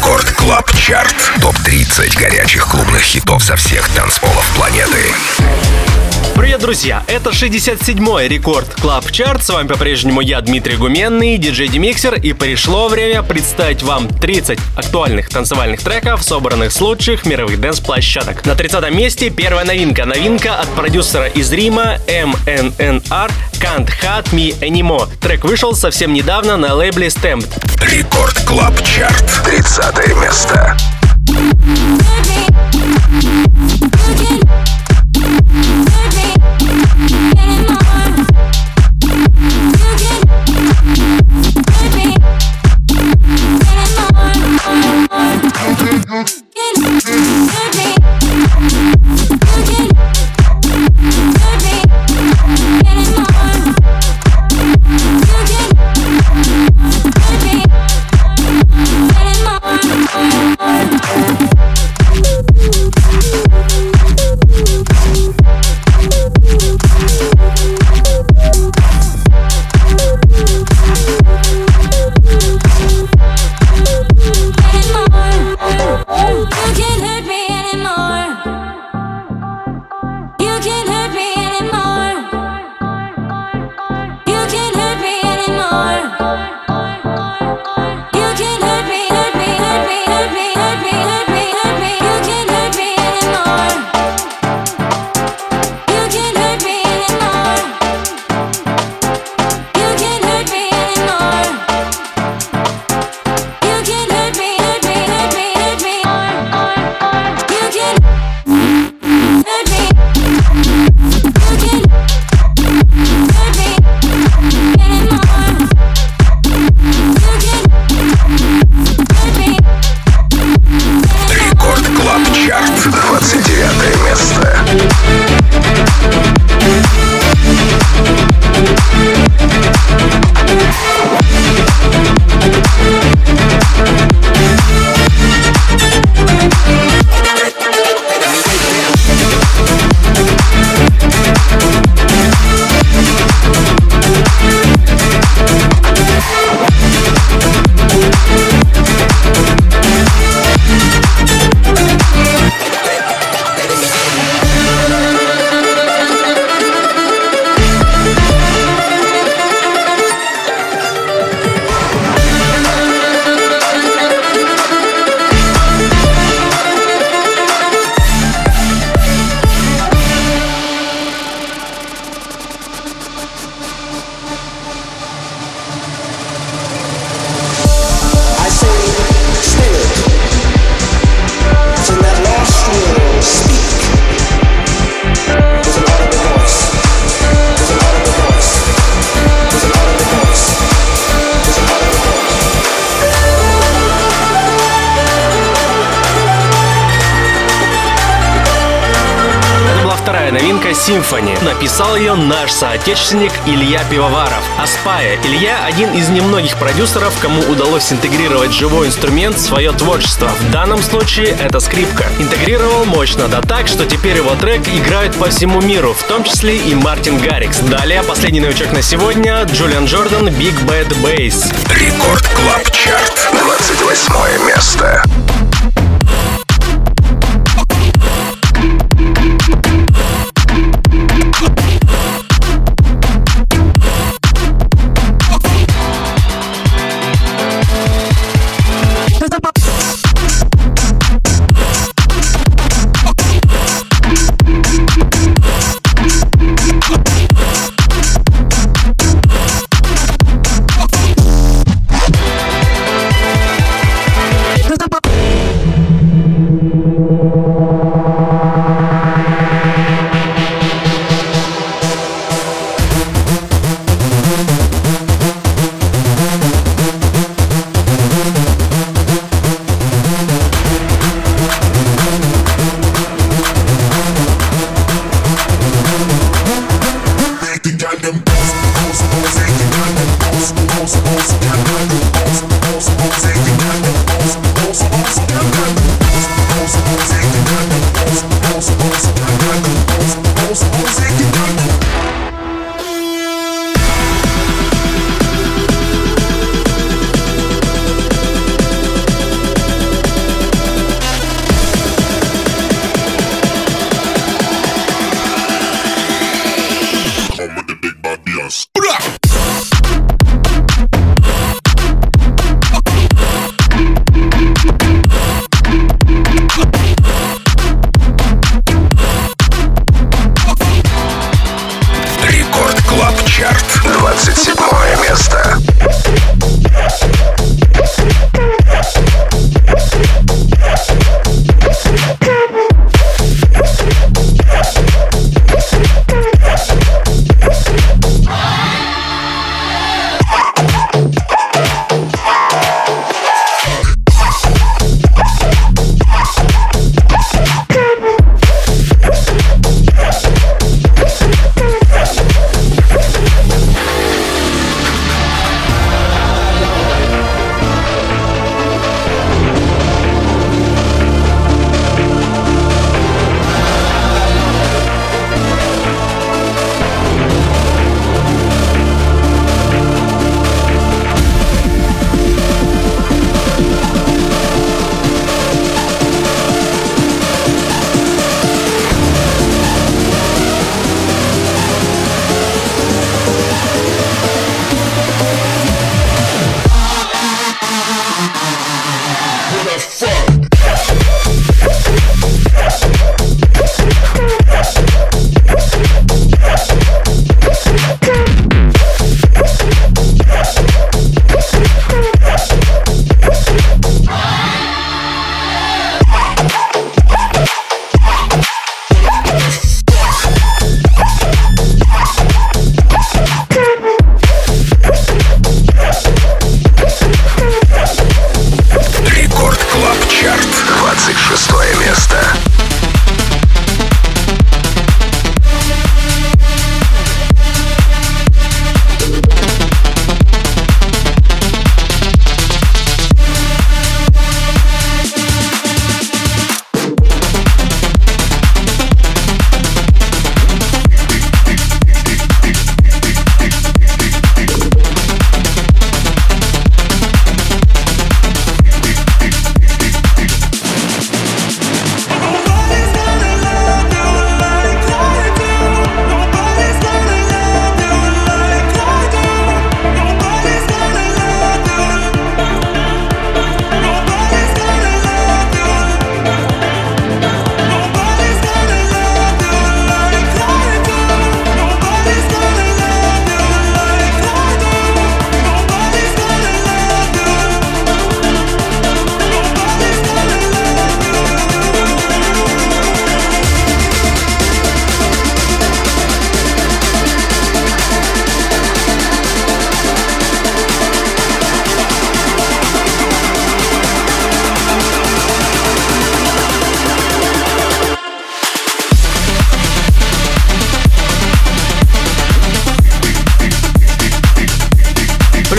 Record Club Chart. Топ-30 горячих клубных хитов со всех танцполов планеты. Привет, друзья! Это 67-й Record Club Chart. С вами по-прежнему я, Дмитрий Гуменный, диджей Demixer, и пришло время представить вам 30 актуальных танцевальных треков, собранных с лучших мировых dance-площадок. На 30 месте первая новинка. Новинка от продюсера из Рима MNNR Can't Hurt Me Anymore. Трек вышел совсем недавно на лейбле Stamped. Рекорд Клаб Чарт. 30 место. Symphony. Написал ее наш соотечественник Илья Пивоваров. Aspyer. Илья один из немногих продюсеров, кому удалось интегрировать живой инструмент в свое творчество. В данном случае это скрипка. Интегрировал мощно, да так, что теперь его трек играют по всему миру, в том числе и Martin Garrix. Далее последний новичок на сегодня Julian Jordan Big Bad Bass. Record Club Chart. 28 место.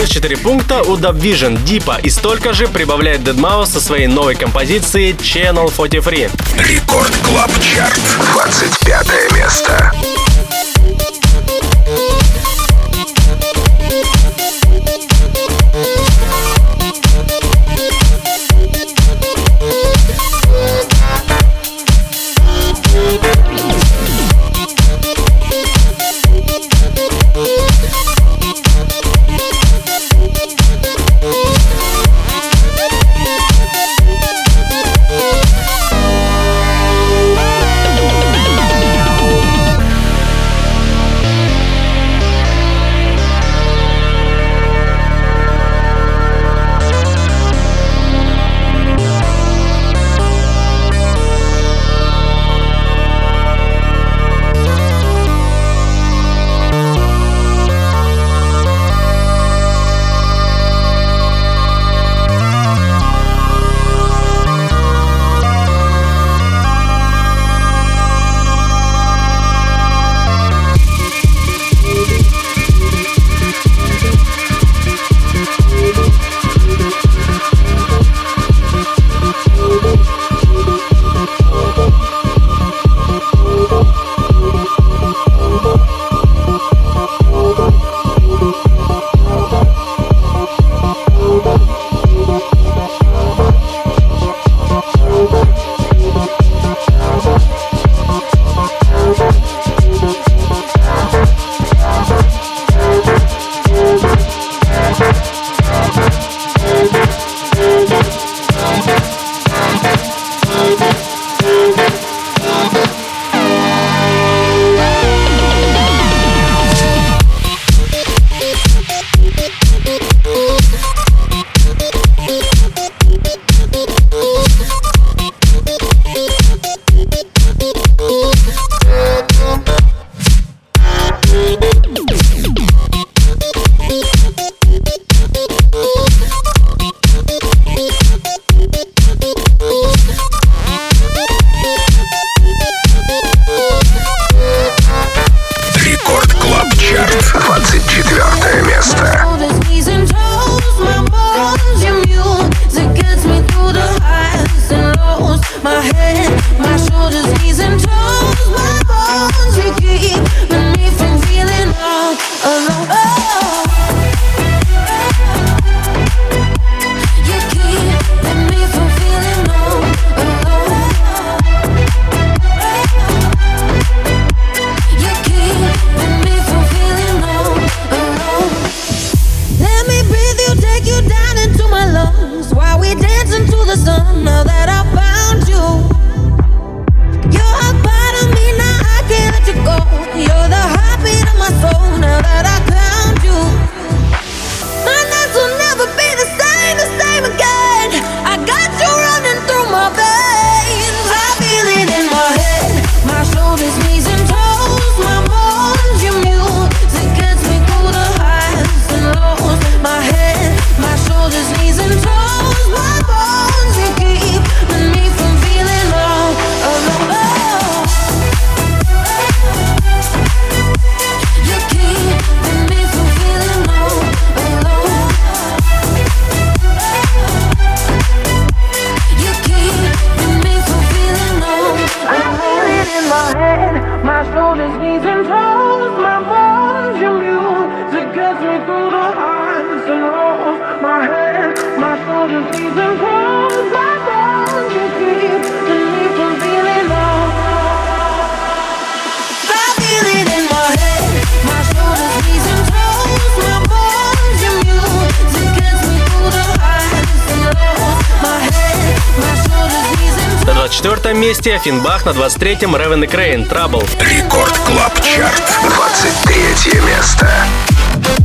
4 пункта у DubVision Deeper и столько же прибавляет Deadmau5 со своей новой композицией Channel 43. Record Club Chart, 25 место. Четвертом месте Ofenbach на 23-м Raven и Kreyn Trouble. Record Club Chart, 23 место.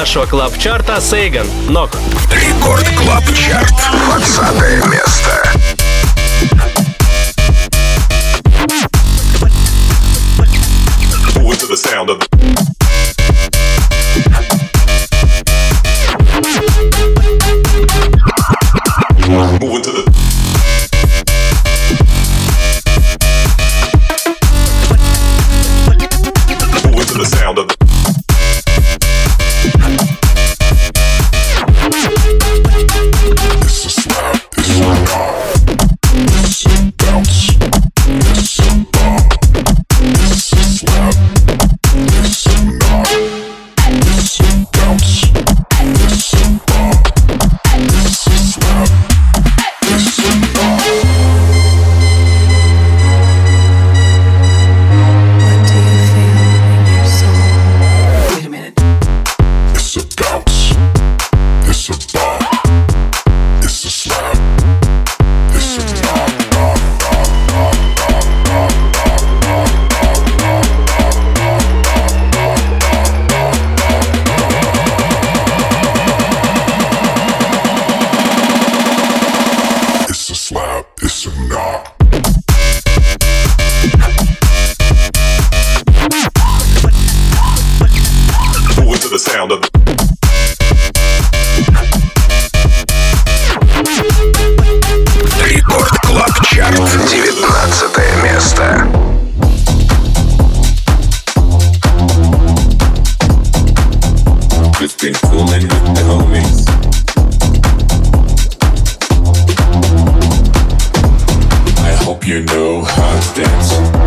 Нашего клаб-чарта Сейган. Ног. Рекорд Клаб-чарт. Двадцатое место. the sound of dance.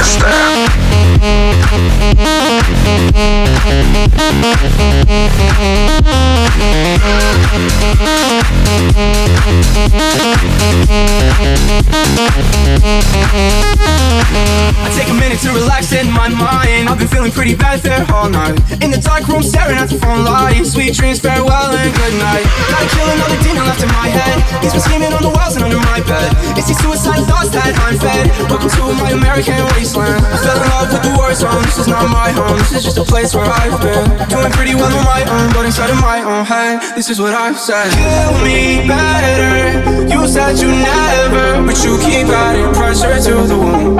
18 место. I take a minute to relax in my mind. I've been feeling pretty bad there all night. In the dark room, staring at the phone light. Sweet dreams, farewell and good night. Gotta kill another demon left in my head. He's been scheming on the walls and under my bed. It's these suicide thoughts that I'm fed. Welcome to my American wasteland. I fell in love with the war zone. This is not my home. This is just a place where I've been. Doing pretty well on my own, but inside of my own head, this is what I've said. Kill me better. You said you never, but you keep adding pressure to the wound.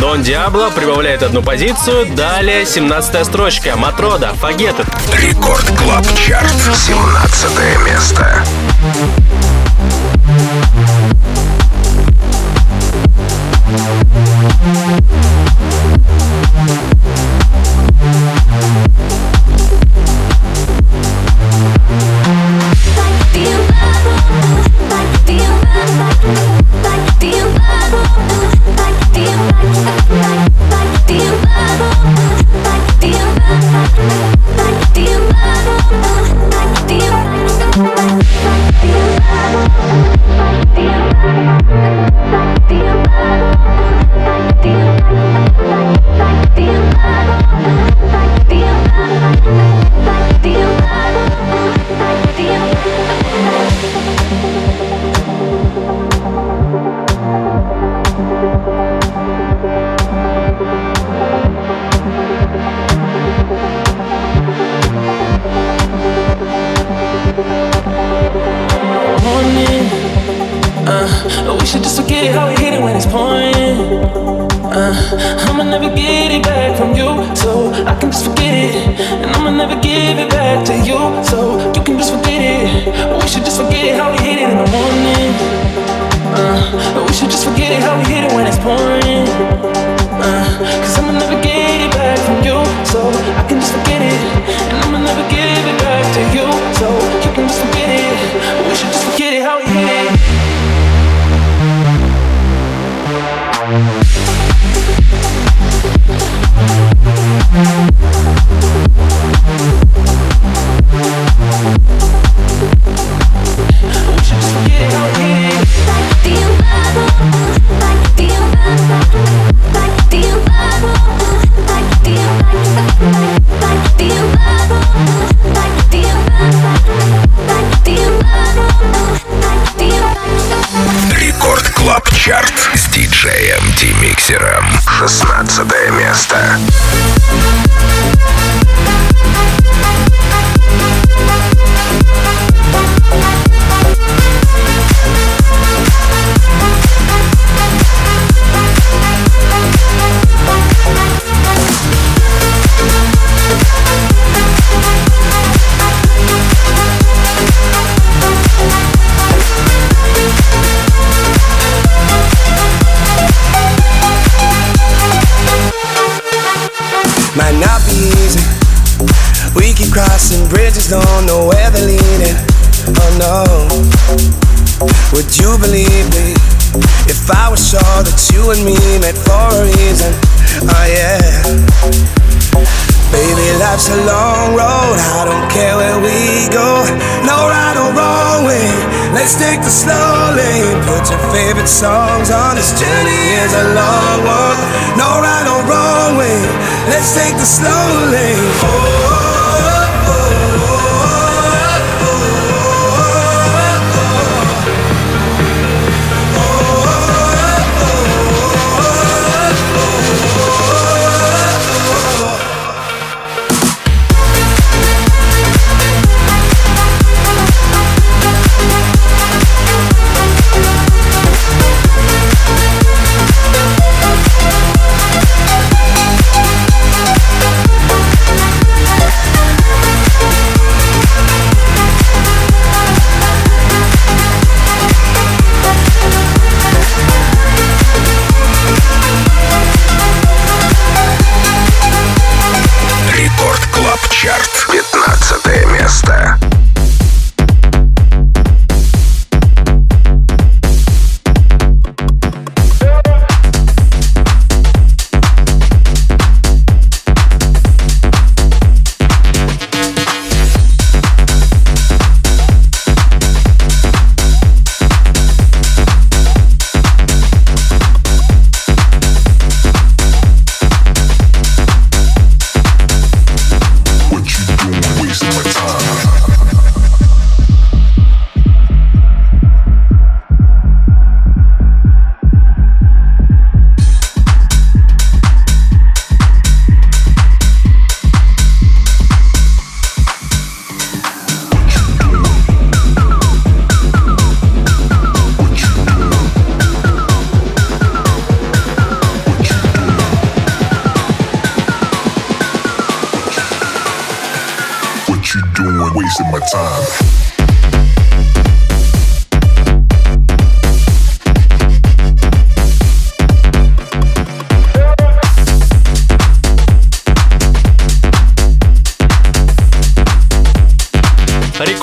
Don Diablo прибавляет одну позицию. Далее 17 строчка. Matroda. Forget It. Record Club Chart. 17 место. This journey is a long one. No right or wrong way. Let's take the slow lane.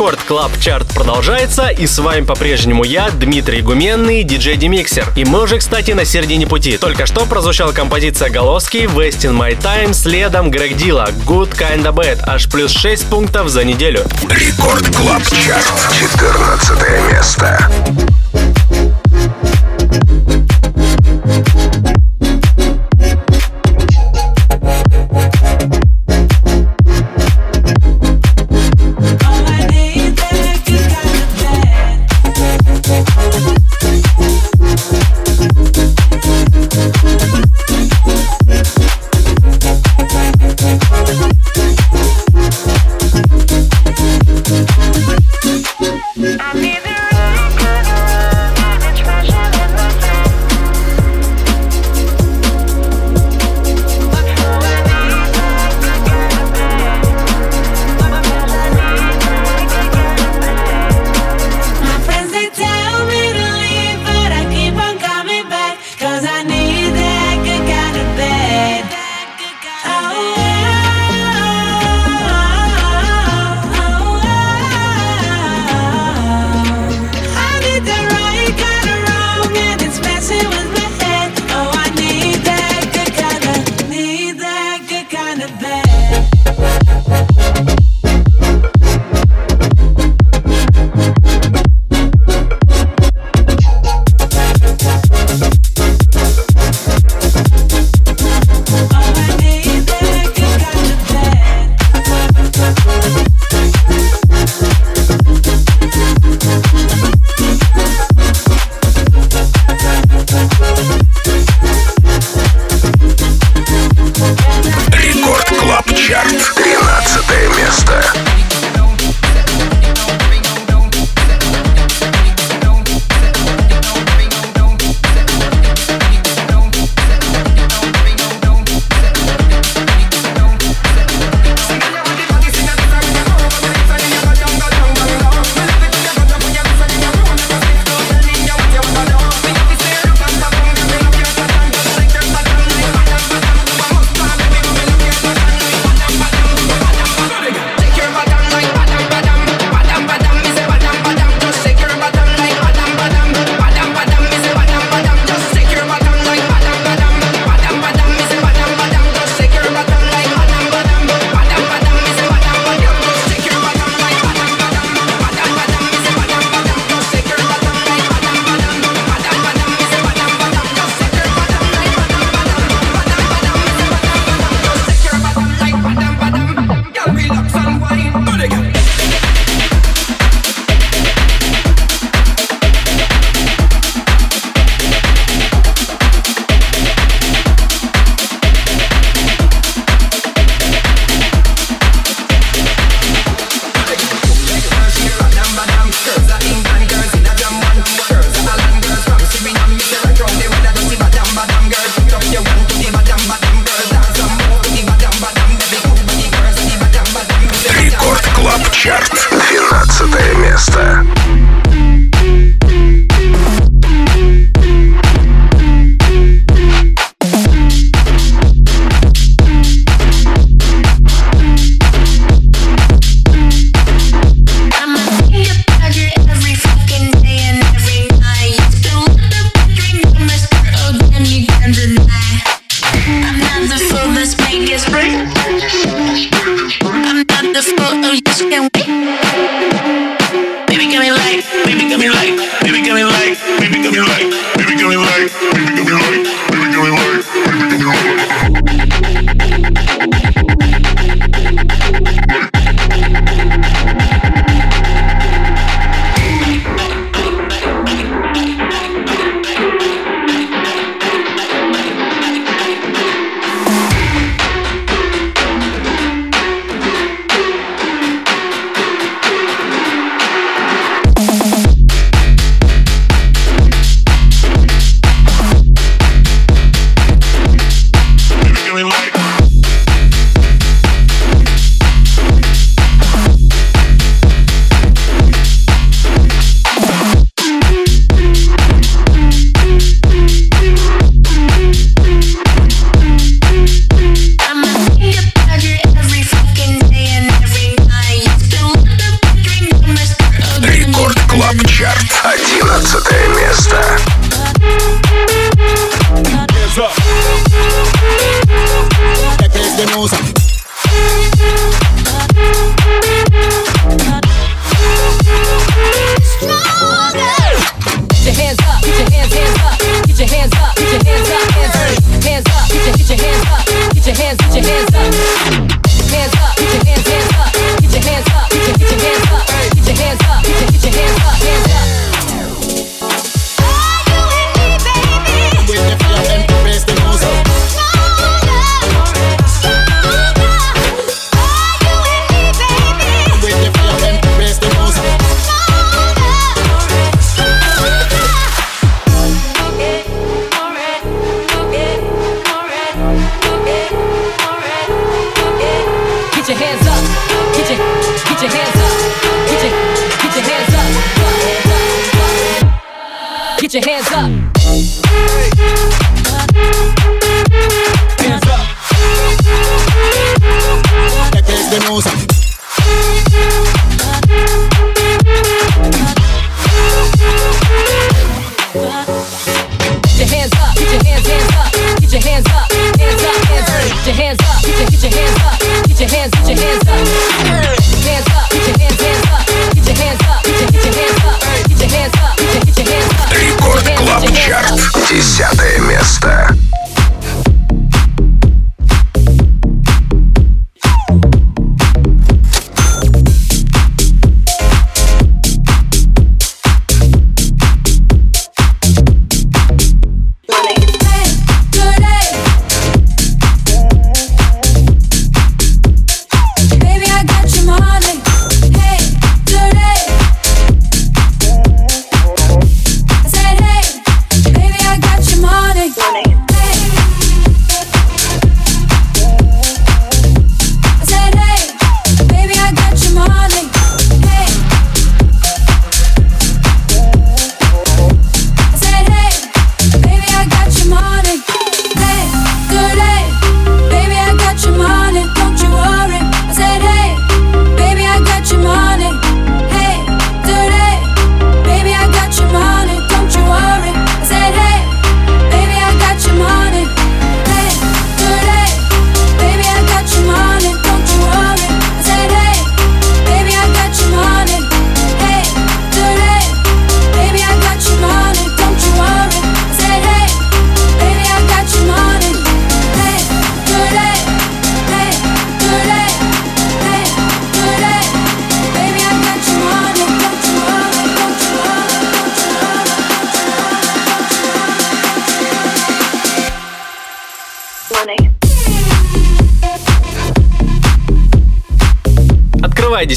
Oh. Чарт продолжается, и с вами по-прежнему я, Дмитрий Гуменный, диджей Demixer. И мы уже, кстати, на середине пути. Только что прозвучала композиция Galoski «Wasting My Time», следом Грег Дила «Good Kinda Bad», аж плюс 6 пунктов за неделю. Record Club Chart, 14 место.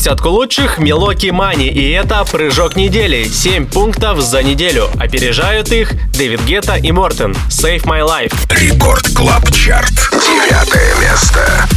Десятку лучших Милоки Money, и это прыжок недели. 7 пунктов за неделю. Опережают их David Guetta и Morten. Save My Life. Record Club Chart. Девятое место.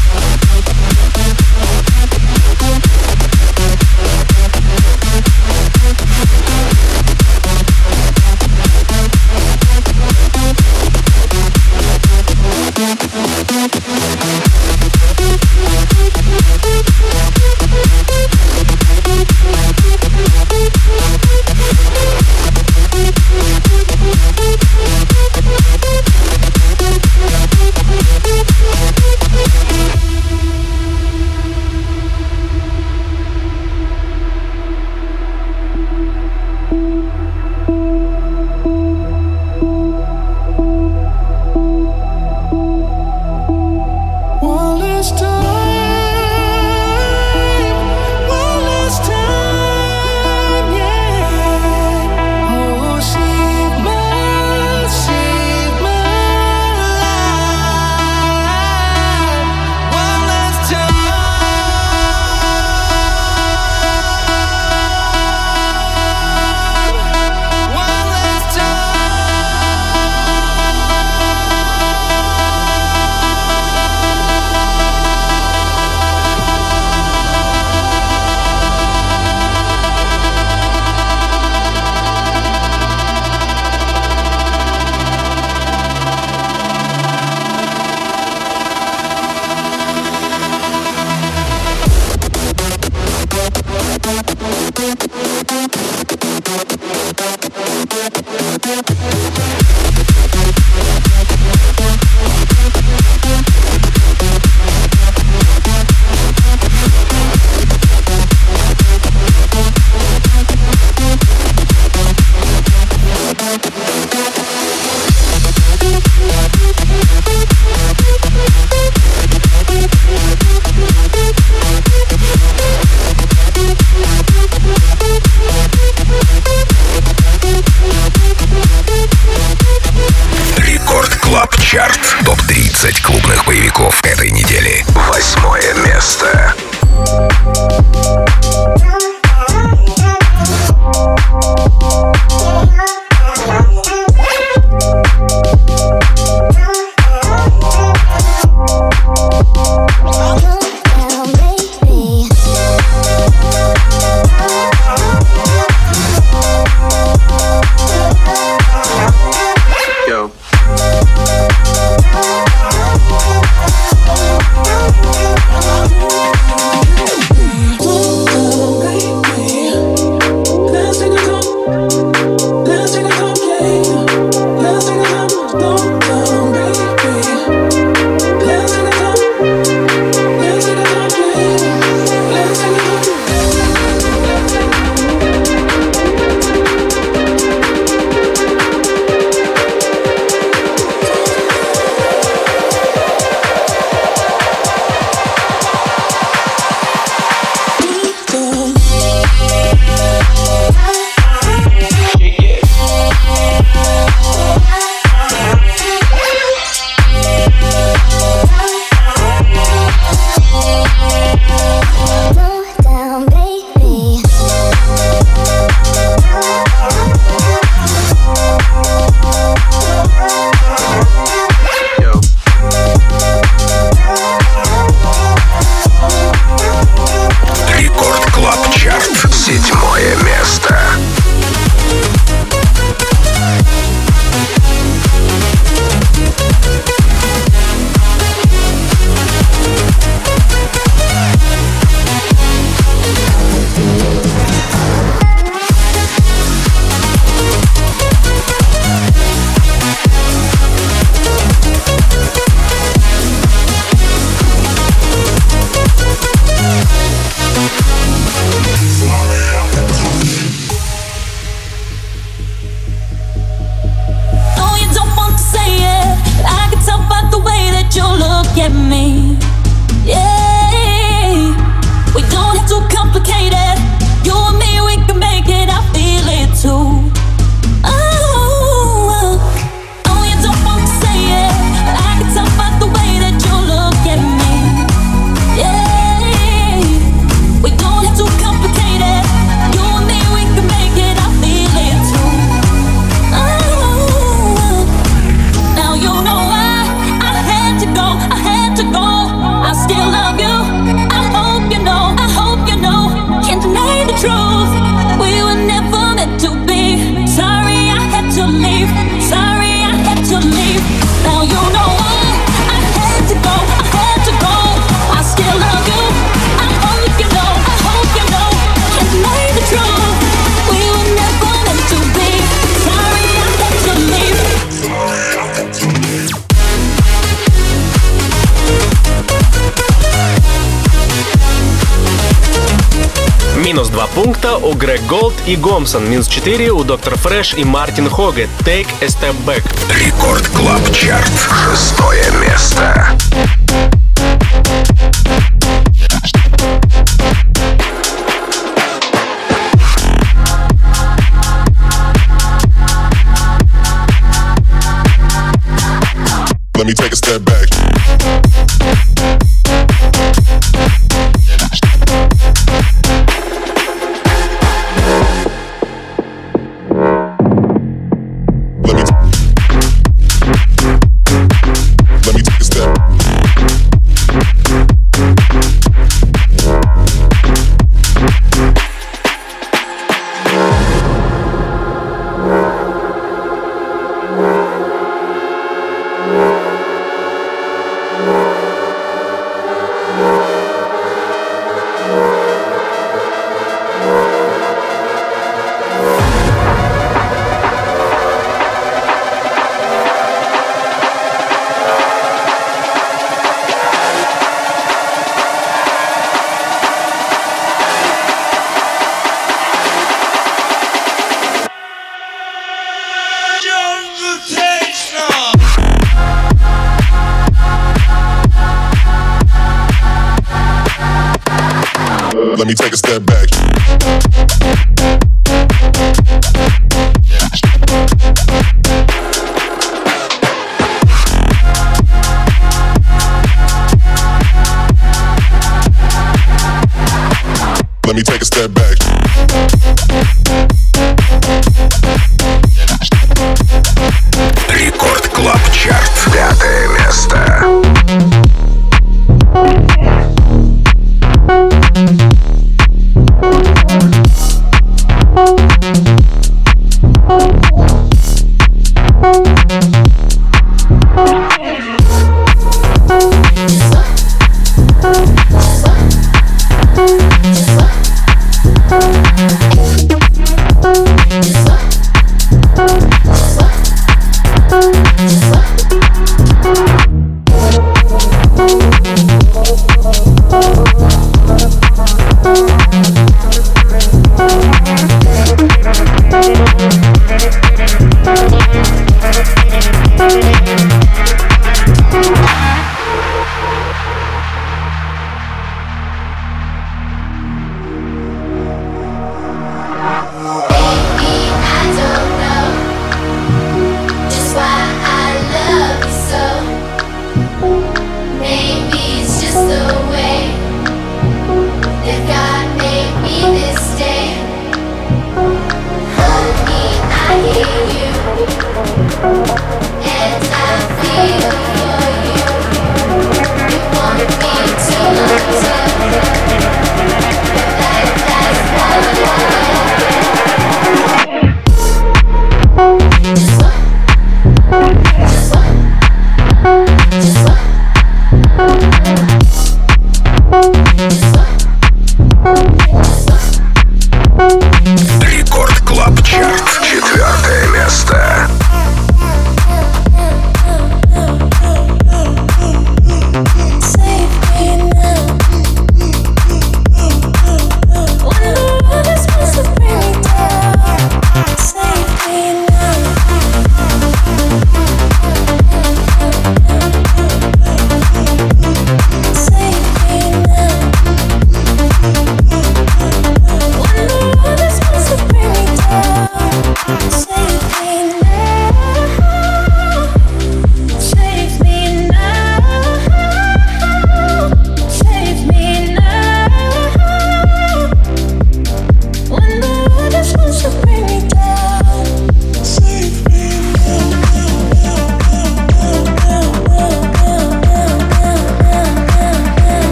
Пункта у Грег Голд и Гомсон. Минус 4 у Dr. Fresch и Martin Horger. Take a step back. Record Club Chart. Шестое место.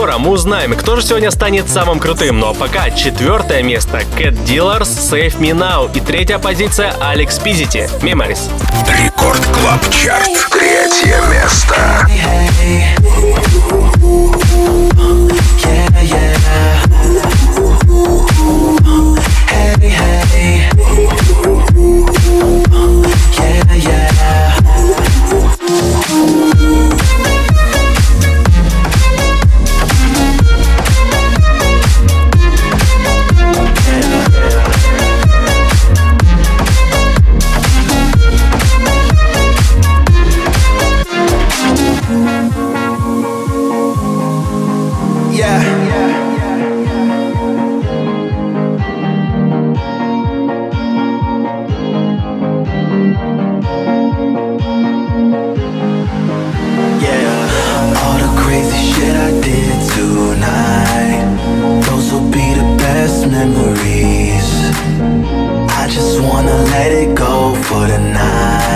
Скоро мы узнаем, кто же сегодня станет самым крутым. Но пока четвертое место Cat Dealers Save Me Now и третья позиция Alex Pizzuti Memories. Record Club Chart. Третье место. был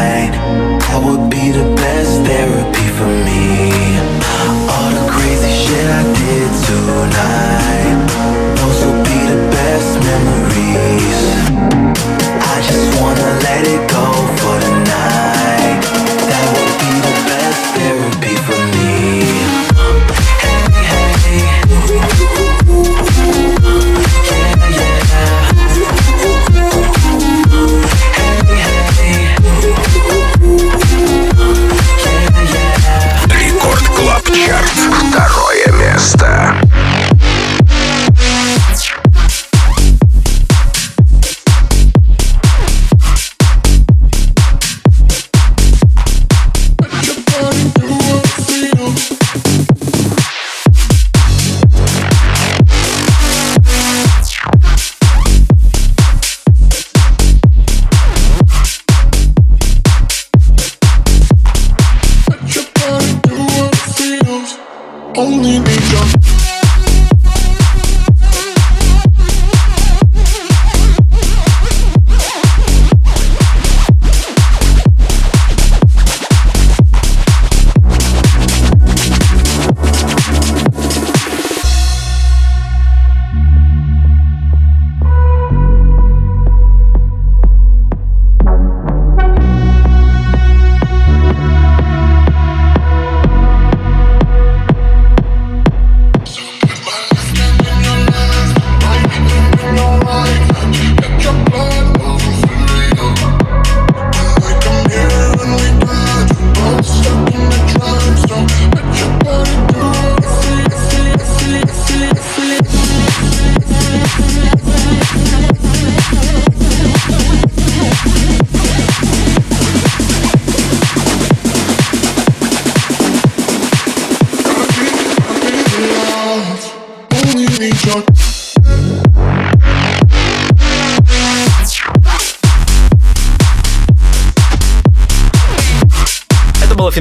mine. That would be the best therapy for me. All the crazy shit I did tonight. Those will be the best memories.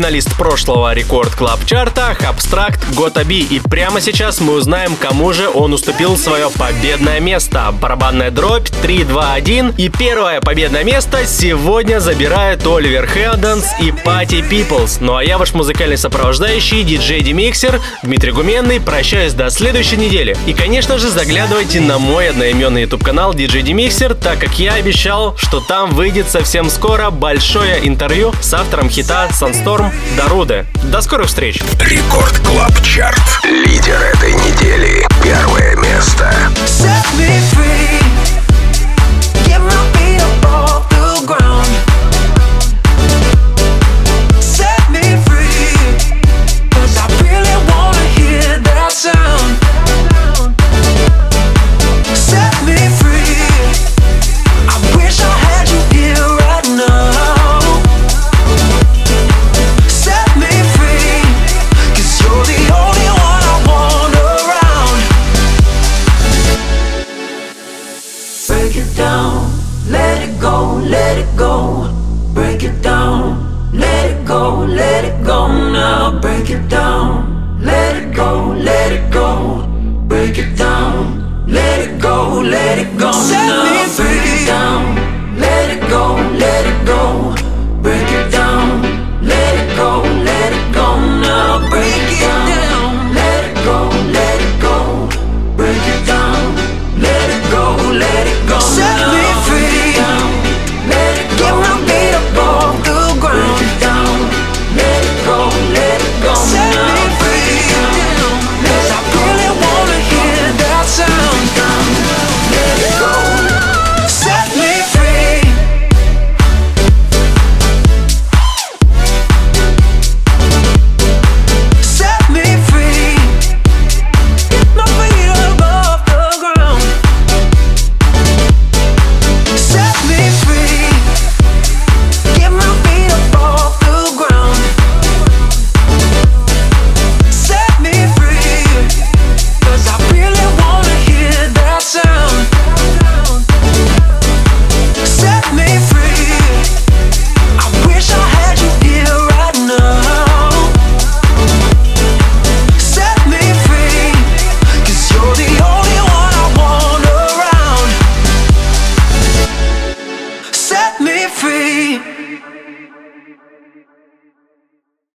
Финалист прошлого Record Club чарта Abstract Gotta Be. И прямо сейчас мы узнаем, кому же он уступил свое победное место. Барабанная дробь 3, 2, 1. И первое победное место сегодня забирает Oliver Heldens и Party Pupils. Ну а я ваш музыкальный сопровождающий, диджей Demixer, Дмитрий Гуменный. Прощаюсь до следующей недели. И, конечно же, заглядывайте на мой одноименный YouTube канал DJ Demixer, так как я обещал, что там выйдет совсем скоро большое интервью с автором хита Sandstorm Darude. До скорых встреч! Рекорд Клаб Чарт. Лидер этой недели. Первое место. Set me free.